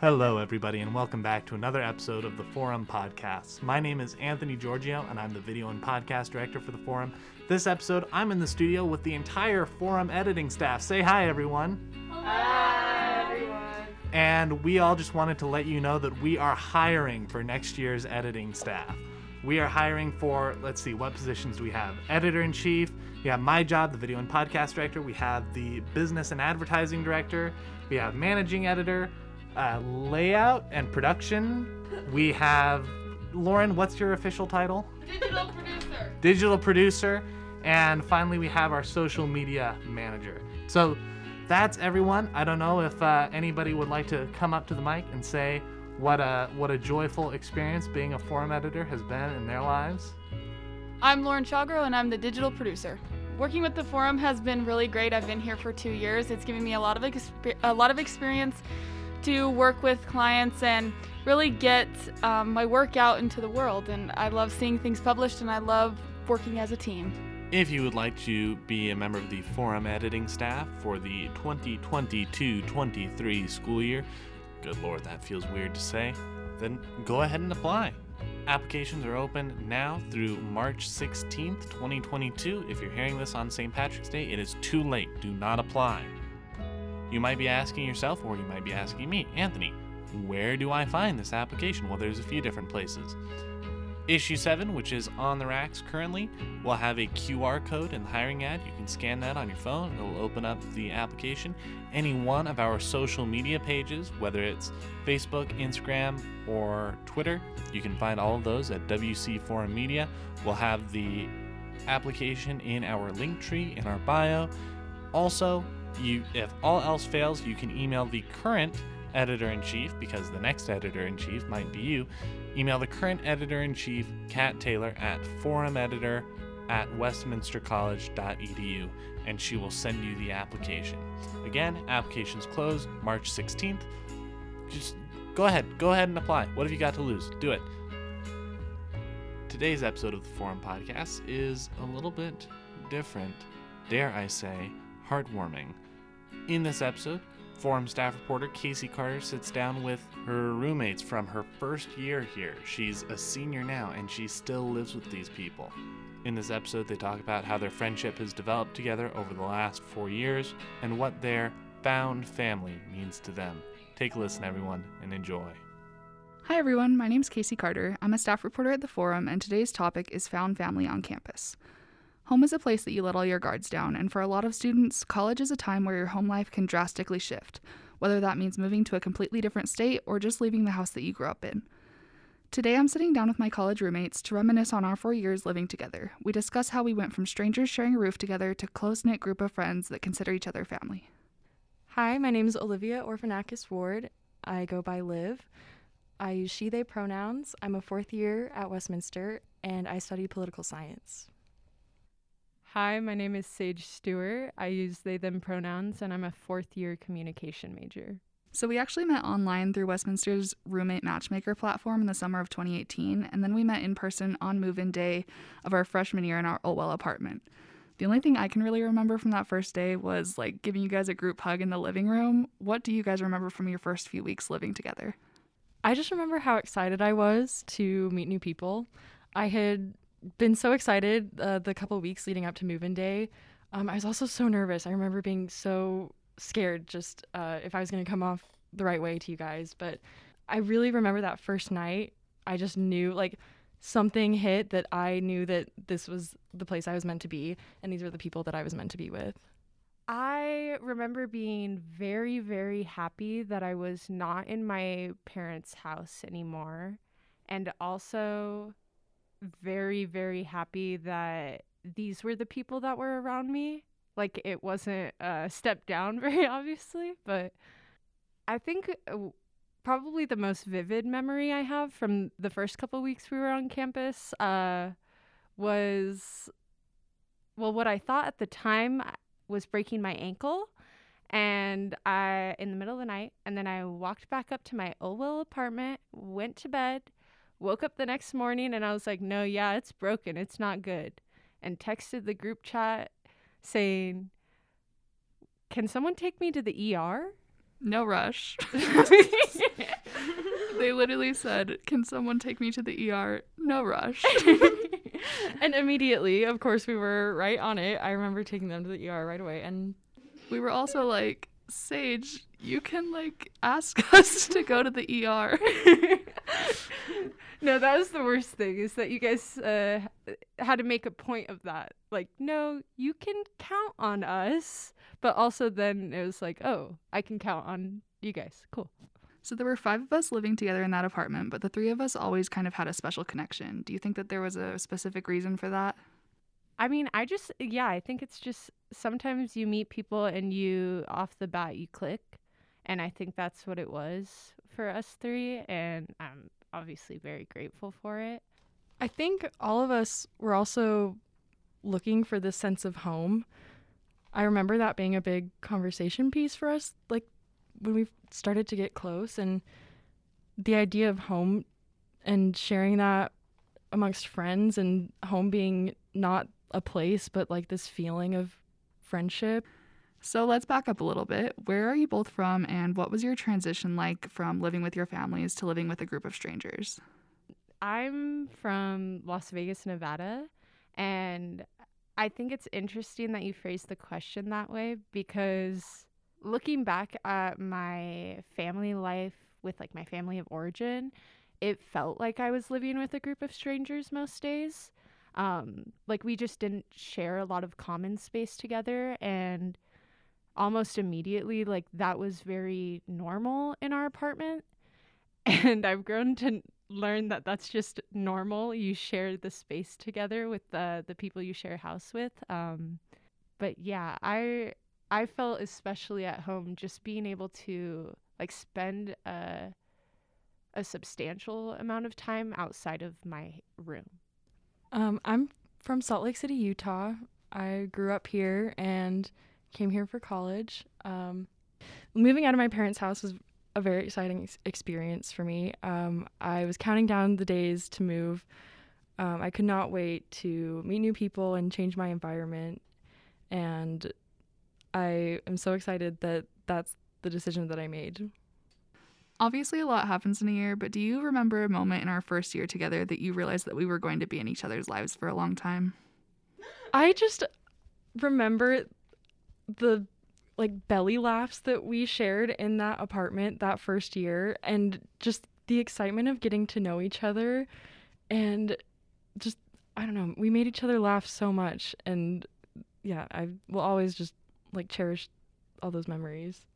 Hello, everybody, and welcome back to another episode of the Forum Podcast. My name is Anthony Giorgio, and I'm the video and podcast director for the Forum. This episode, I'm in the studio with the entire Forum editing staff. Say hi, everyone. Hi, everyone. And we all just wanted to let you know that we are hiring for next year's editing staff. We are hiring for, let's see, what positions do we have? Editor in chief. We have my job, the video and podcast director. We have the business and advertising director. We have managing editor uh, layout and production. We have Lauren. What's your official title? Digital producer. Digital producer, and finally we have our social media manager. So that's everyone. I don't know if uh, anybody would like to come up to the mic and say what a what a joyful experience being a forum editor has been in their lives. I'm Lauren Chagro, and I'm the digital producer. Working with the forum has been really great. I've been here for two years. It's given me a lot of exper- a lot of experience to work with clients and really get um, my work out into the world. And I love seeing things published, and I love working as a team. If you would like to be a member of the forum editing staff for the 2022-23 school year, good lord, that feels weird to say, then go ahead and apply. Applications are open now through March 16th, 2022. If you're hearing this on St. Patrick's Day, it is too late. Do not apply. You might be asking yourself, or you might be asking me, Anthony, where do I find this application? Well, there's a few different places. Issue 7, which is on the racks currently, will have a QR code in the hiring ad. You can scan that on your phone, it'll open up the application. Any one of our social media pages, whether it's Facebook, Instagram, or Twitter, you can find all of those at WC Forum Media. We'll have the application in our link tree in our bio. Also, you if all else fails, you can email the current editor in chief because the next editor in chief might be you. Email the current editor in chief, Kat Taylor, at forumeditor at westminstercollege.edu and she will send you the application. Again, applications close March 16th. Just go ahead, go ahead and apply. What have you got to lose? Do it. Today's episode of the Forum Podcast is a little bit different, dare I say, heartwarming. In this episode, Forum staff reporter KC Carter sits down with her roommates from her first year here. She's a senior now and she still lives with these people. In this episode, they talk about how their friendship has developed together over the last four years and what their found family means to them. Take a listen, everyone, and enjoy. Hi, everyone. My name is KC Carter. I'm a staff reporter at the Forum, and today's topic is found family on campus. Home is a place that you let all your guards down, and for a lot of students, college is a time where your home life can drastically shift, whether that means moving to a completely different state or just leaving the house that you grew up in. Today, I'm sitting down with my college roommates to reminisce on our four years living together. We discuss how we went from strangers sharing a roof together to close knit group of friends that consider each other family. Hi, my name is Olivia Orphanakis Ward. I go by Liv. I use she, they pronouns. I'm a fourth year at Westminster and I study political science. Hi, my name is Sage Stewart. I use they, them pronouns, and I'm a fourth year communication major. So, we actually met online through Westminster's roommate matchmaker platform in the summer of 2018, and then we met in person on move in day of our freshman year in our Olwell apartment. The only thing I can really remember from that first day was like giving you guys a group hug in the living room. What do you guys remember from your first few weeks living together? I just remember how excited I was to meet new people. I had been so excited uh, the couple weeks leading up to move-in day. Um, I was also so nervous. I remember being so scared just uh, if I was going to come off the right way to you guys. But I really remember that first night. I just knew like something hit that I knew that this was the place I was meant to be, and these were the people that I was meant to be with. I remember being very, very happy that I was not in my parents' house anymore. And also very, very happy that these were the people that were around me. Like it wasn't a step down, very obviously, but I think uh, probably the most vivid memory I have from the first couple weeks we were on campus uh, was, well, what I thought at the time was breaking my ankle and I in the middle of the night and then I walked back up to my Olwell apartment, went to bed, woke up the next morning and I was like, "No, yeah, it's broken. It's not good." And texted the group chat saying, "Can someone take me to the ER?" no rush. they literally said, Can someone take me to the ER? No rush. and immediately, of course, we were right on it. I remember taking them to the ER right away. And we were also like, Sage, you can like ask us to go to the ER. no, that was the worst thing is that you guys uh, had to make a point of that. Like, no, you can count on us. But also then it was like, oh, I can count on you guys. Cool. So there were five of us living together in that apartment, but the three of us always kind of had a special connection. Do you think that there was a specific reason for that? I mean, I just, yeah, I think it's just sometimes you meet people and you, off the bat, you click. And I think that's what it was for us three. And I'm obviously very grateful for it. I think all of us were also looking for this sense of home. I remember that being a big conversation piece for us, like when we started to get close, and the idea of home and sharing that amongst friends, and home being not a place, but like this feeling of friendship. So let's back up a little bit. Where are you both from, and what was your transition like from living with your families to living with a group of strangers? I'm from Las Vegas, Nevada, and I think it's interesting that you phrased the question that way because looking back at my family life with like my family of origin, it felt like I was living with a group of strangers most days. Um, like we just didn't share a lot of common space together and almost immediately like that was very normal in our apartment. And i've grown to learn that that's just normal. You share the space together with the the people you share house with. Um, but yeah i i felt especially at home just being able to like spend a a substantial amount of time outside of my room. Um, i'm from salt lake city utah. I grew up here and came here for college. Um, moving out of my parents' house was a very exciting ex- experience for me. Um, I was counting down the days to move. Um, I could not wait to meet new people and change my environment. And I am so excited that that's the decision that I made. Obviously, a lot happens in a year, but do you remember a moment in our first year together that you realized that we were going to be in each other's lives for a long time? I just remember the like belly laughs that we shared in that apartment that first year and just the excitement of getting to know each other and just I don't know, we made each other laugh so much and yeah, I will always just like cherish all those memories.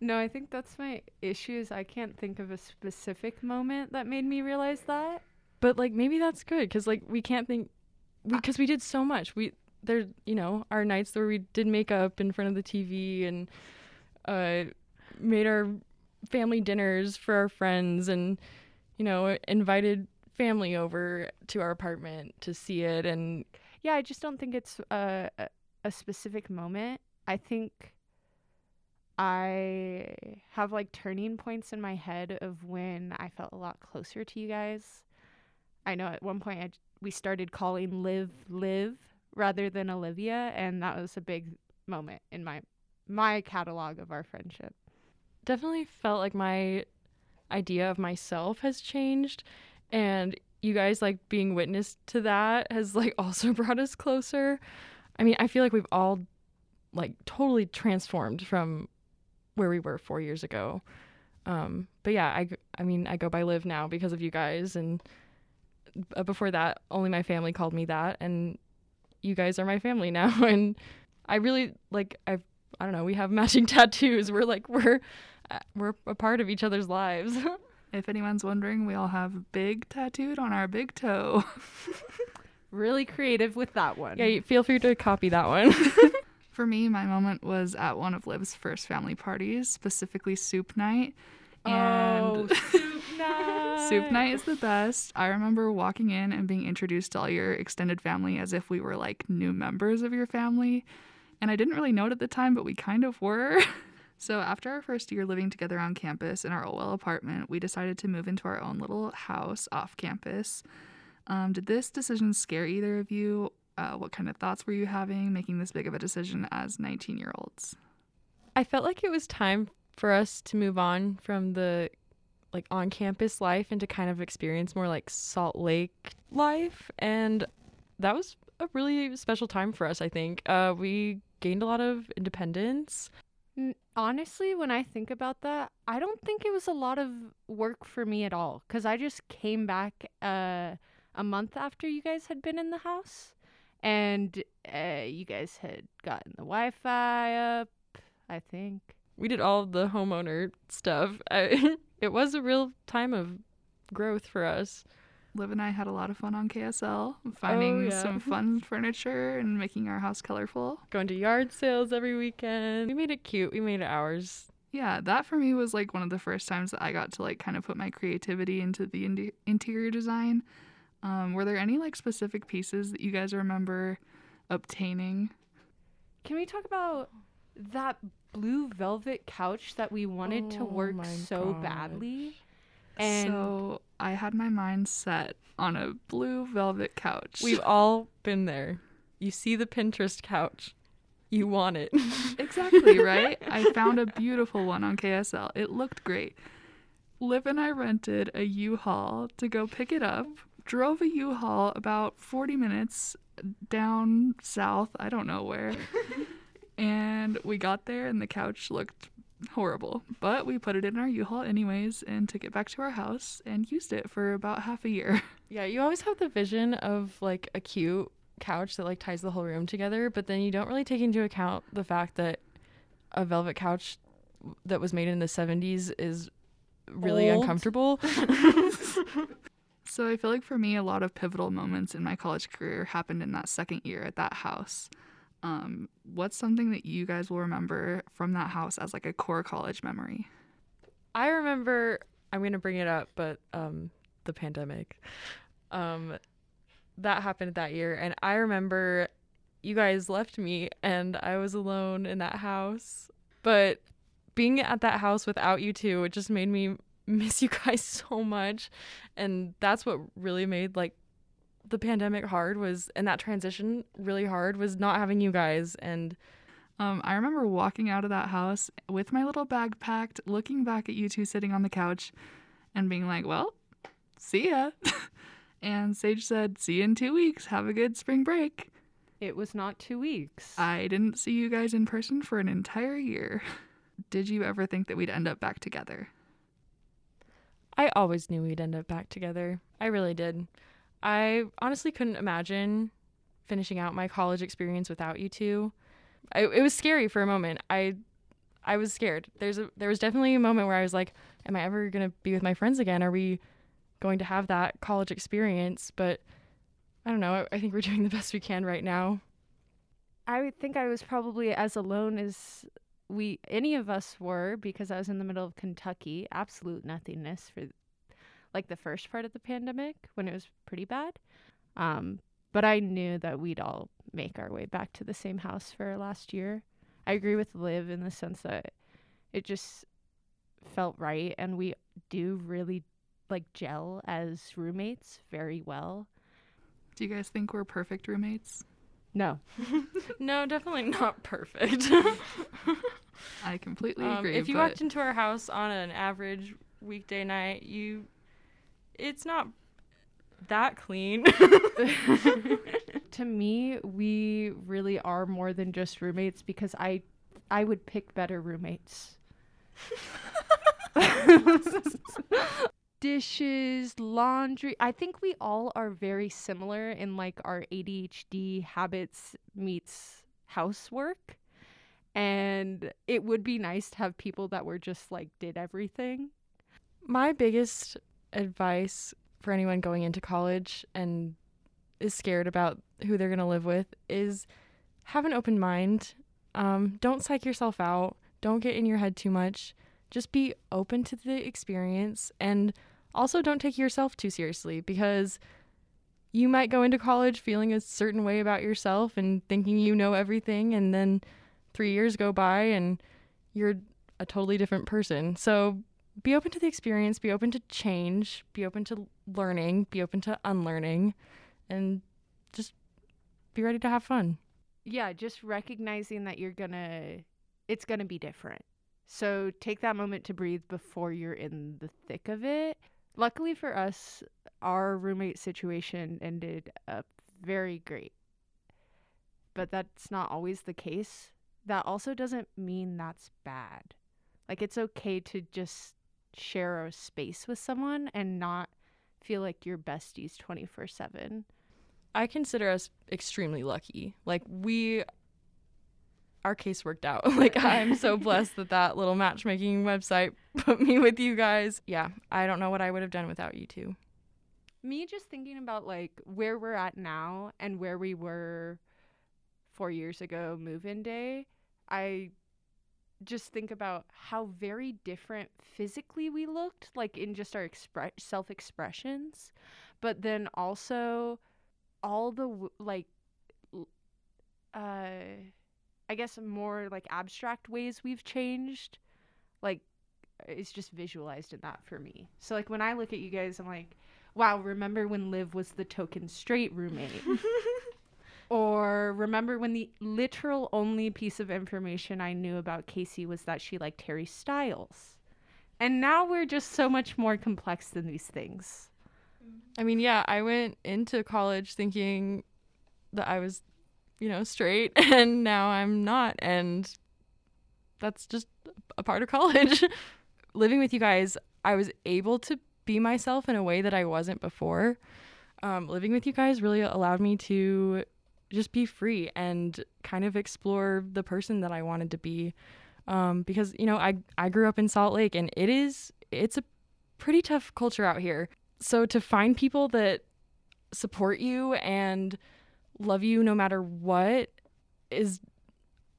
No, I think that's my issue is I can't think of a specific moment that made me realize that. But like maybe that's good cuz like we can't think because we, we did so much. We there you know our nights where we did makeup in front of the TV and uh, made our family dinners for our friends and you know invited family over to our apartment to see it. And yeah I just don't think it's a a specific moment. I think I have like turning points in my head of when I felt a lot closer to you guys. I know at one point I, we started calling Liv Liv rather than Olivia, and that was a big moment in my my catalog of our friendship. Definitely felt like my idea of myself has changed and you guys like being witness to that has like also brought us closer. I mean, I feel like we've all like totally transformed from where we were 4 years ago. Um but yeah, I I mean, I go by Liv now because of you guys and uh, before that only my family called me that and you guys are my family now and I really like I've I don't know, we have matching tattoos. We're like we're uh, we're a part of each other's lives. if anyone's wondering, we all have big tattooed on our big toe. really creative with that one. Yeah, feel free to copy that one. For me, my moment was at one of Liv's first family parties, specifically soup night. And oh, soup night. soup night is the best. I remember walking in and being introduced to all your extended family as if we were like new members of your family. And I didn't really know it at the time, but we kind of were. so after our first year living together on campus in our Olwell apartment, we decided to move into our own little house off campus. Um, did this decision scare either of you? Uh, what kind of thoughts were you having making this big of a decision as 19 year olds? I felt like it was time for us to move on from the like on campus life and to kind of experience more like Salt Lake life. And that was a really special time for us, I think. Uh, we gained a lot of independence. Honestly, when I think about that, I don't think it was a lot of work for me at all because I just came back uh, a month after you guys had been in the house and uh, you guys had gotten the Wi Fi up, I think. We did all the homeowner stuff. I, it was a real time of growth for us. Liv and I had a lot of fun on KSL, finding yeah. some fun furniture and making our house colorful. Going to yard sales every weekend. We made it cute. We made it ours. Yeah, that for me was like one of the first times that I got to like kind of put my creativity into the indi- interior design. Um, were there any like specific pieces that you guys remember obtaining? Can we talk about that blue velvet couch that we wanted to Oh work so gosh. badly? And so I had my mind set on a blue velvet couch. We've all been there. You see the Pinterest couch. You want it. exactly right. I found a beautiful one on KSL. It looked great. Liv and I rented a U-Haul to go pick it up. Drove a U-Haul about 40 minutes down south, I don't know where. and we got there and the couch looked horrible. But we put it in our U-Haul anyways and took it back to our house and used it for about half a year. yeah, you always have the vision of like a cute couch that like ties the whole room together, but then you don't really take into account the fact that a velvet couch that was made in the 70s is really Old. uncomfortable. So I feel like for me, a lot of pivotal moments in my college career happened in that second year at that house. Um, what's something that you guys will remember from that house as like a core college memory? I remember I'm gonna bring it up, but um the pandemic. Um that happened that year and I remember you guys left me and I was alone in that house. But being at that house without you two, it just made me miss you guys so much. And that's what really made like the pandemic hard was and that transition really hard was not having you guys and Um, I remember walking out of that house with my little bag packed, looking back at you two sitting on the couch and being like, well, see ya. and Sage said, see you in two weeks. Have a good spring break. it was not two weeks. I didn't see you guys in person for an entire year. Did you ever think that we'd end up back together? I always knew we'd end up back together. I really did. I honestly couldn't imagine finishing out my college experience without you two. I, it was scary for a moment. I I was scared. There's a there was definitely a moment where I was like, am I ever going to be with my friends again? Are we going to have that college experience? But I don't know. I, I think we're doing the best we can right now. I think I was probably as alone as we any of us were because I was in the middle of Kentucky, absolute nothingness for like the first part of the pandemic when it was pretty bad. Um, but I knew that we'd all make our way back to the same house for last year. I agree with Liv in the sense that it just felt right and we do really like gel as roommates very well. Do you guys think we're perfect roommates? No. No, definitely not perfect. I completely Um, agree. if you but walked into our house on an average weekday night, you it's not that clean. to me, we really are more than just roommates because I I would pick better roommates. Dishes, laundry. I think we all are very similar in like our ADHD habits meets housework. And it would be nice to have people that were just like did everything. My biggest advice for anyone going into college and is scared about who they're going to live with is have an open mind. Um, don't psych yourself out. Don't get in your head too much. Just be open to the experience and also don't take yourself too seriously because you might go into college feeling a certain way about yourself and thinking you know everything and then 3 years go by and you're a totally different person. So be open to the experience, be open to change, be open to learning, be open to unlearning, and just be ready to have fun. yeah, just recognizing that you're gonna, it's gonna be different. So take that moment to breathe before you're in the thick of it. Luckily for us, our roommate situation ended up very great. But that's not always the case. That also doesn't mean that's bad. Like it's okay to just share a space with someone and not feel like you're besties 24 7. I consider us extremely lucky. Like we our case worked out. like I'm so blessed that that little matchmaking website put me with you guys. Yeah, I don't know what I would have done without you two. Me just thinking about like where we're at now and where we were 4 years ago move-in day, I just think about how very different physically we looked like in just our expre- self-expressions, but then also all the like uh I guess more like abstract ways we've changed, like it's just visualized in that for me. So like when I look at you guys, I'm like, wow, remember when Liv was the token straight roommate? or remember when the literal only piece of information I knew about KC was that she liked Harry Styles. And now we're just so much more complex than these things. I mean, yeah, I went into college thinking that I was you know, straight and now I'm not and that's just a part of college. Living with you guys, I was able to be myself in a way that I wasn't before. Um, living with you guys really allowed me to just be free and kind of explore the person that I wanted to be. Um, because you know, I I grew up in Salt Lake, and it is it's a pretty tough culture out here. So to find people that support you and love you no matter what is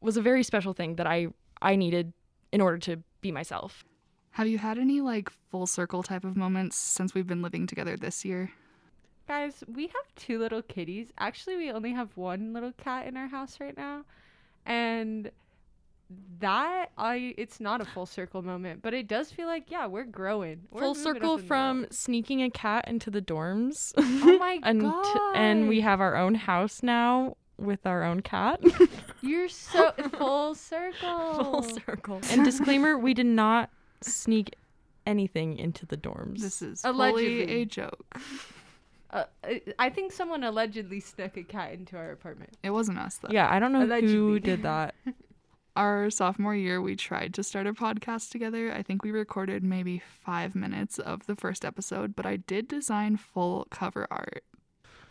was a very special thing that I I needed in order to be myself. Have you had any like full circle type of moments since we've been living together this year? Guys, we have two little kitties. Actually, we only have one little cat in our house right now. And that I it's not a full circle moment, but it does feel like yeah, we're growing. We're full circle from sneaking a cat into the dorms. Oh my and god! and we have our own house now with our own cat. You're so full circle. full circle. And disclaimer: we did not sneak anything into the dorms. This is Allegedly. fully a joke. Uh, I- I think someone allegedly snuck a cat into our apartment. It wasn't us though. yeah, I don't know who did that. Our sophomore year, we tried to start a podcast together. I think we recorded maybe five minutes of the first episode, but I did design full cover art.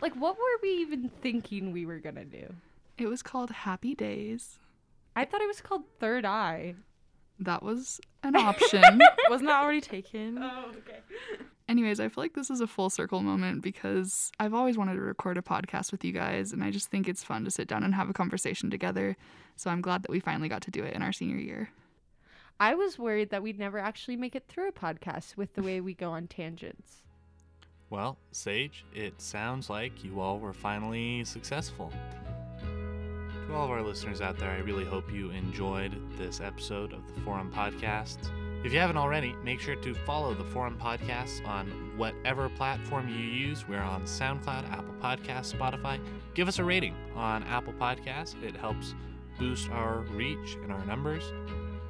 Like, what were we even thinking we were gonna do? It was called Happy Days. I thought it was called Third Eye. That was an option. Wasn't that already taken? Oh, okay. Anyways, I feel like this is a full circle moment because I've always wanted to record a podcast with you guys, and I just think it's fun to sit down and have a conversation together. So I'm glad that we finally got to do it in our senior year. I was worried that we'd never actually make it through a podcast with the way we go on tangents. Well, Sage, it sounds like you all were finally successful. To all of our listeners out there, I really hope you enjoyed this episode of the Forum Podcast. If you haven't already, make sure to follow the Forum Podcasts on whatever platform you use. We're on SoundCloud, Apple Podcasts, Spotify. Give us a rating on Apple Podcasts, it helps boost our reach and our numbers.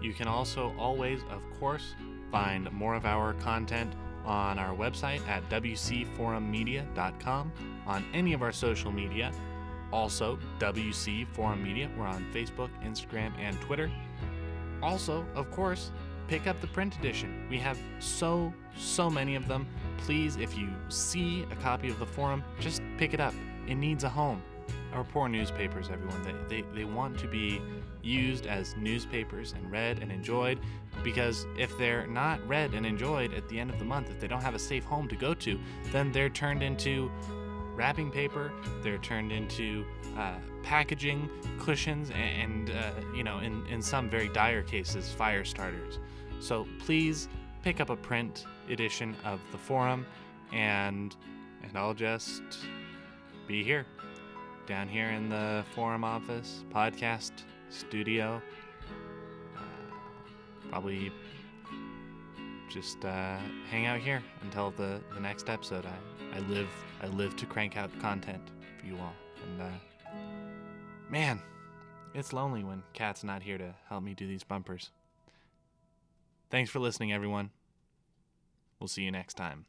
You can also always, of course, find more of our content on our website at wcforummedia.com, on any of our social media, also WC Forum Media. We're on Facebook, Instagram, and Twitter. Also, of course, pick up the print edition. We have so, so many of them. Please, if you see a copy of the forum, just pick it up. It needs a home. Our poor newspapers, everyone, they, they, they want to be used as newspapers and read and enjoyed because if they're not read and enjoyed at the end of the month, if they don't have a safe home to go to, then they're turned into wrapping paper, they're turned into uh, packaging, cushions, and, uh, you know, in, in some very dire cases, fire starters. So please pick up a print edition of the forum, and and I'll just be here, down here in the forum office, podcast studio. Uh, probably just uh, hang out here until the, the next episode. I, I live I live to crank out content for you all, and uh, man, it's lonely when Kat's not here to help me do these bumpers. Thanks for listening, everyone. We'll see you next time.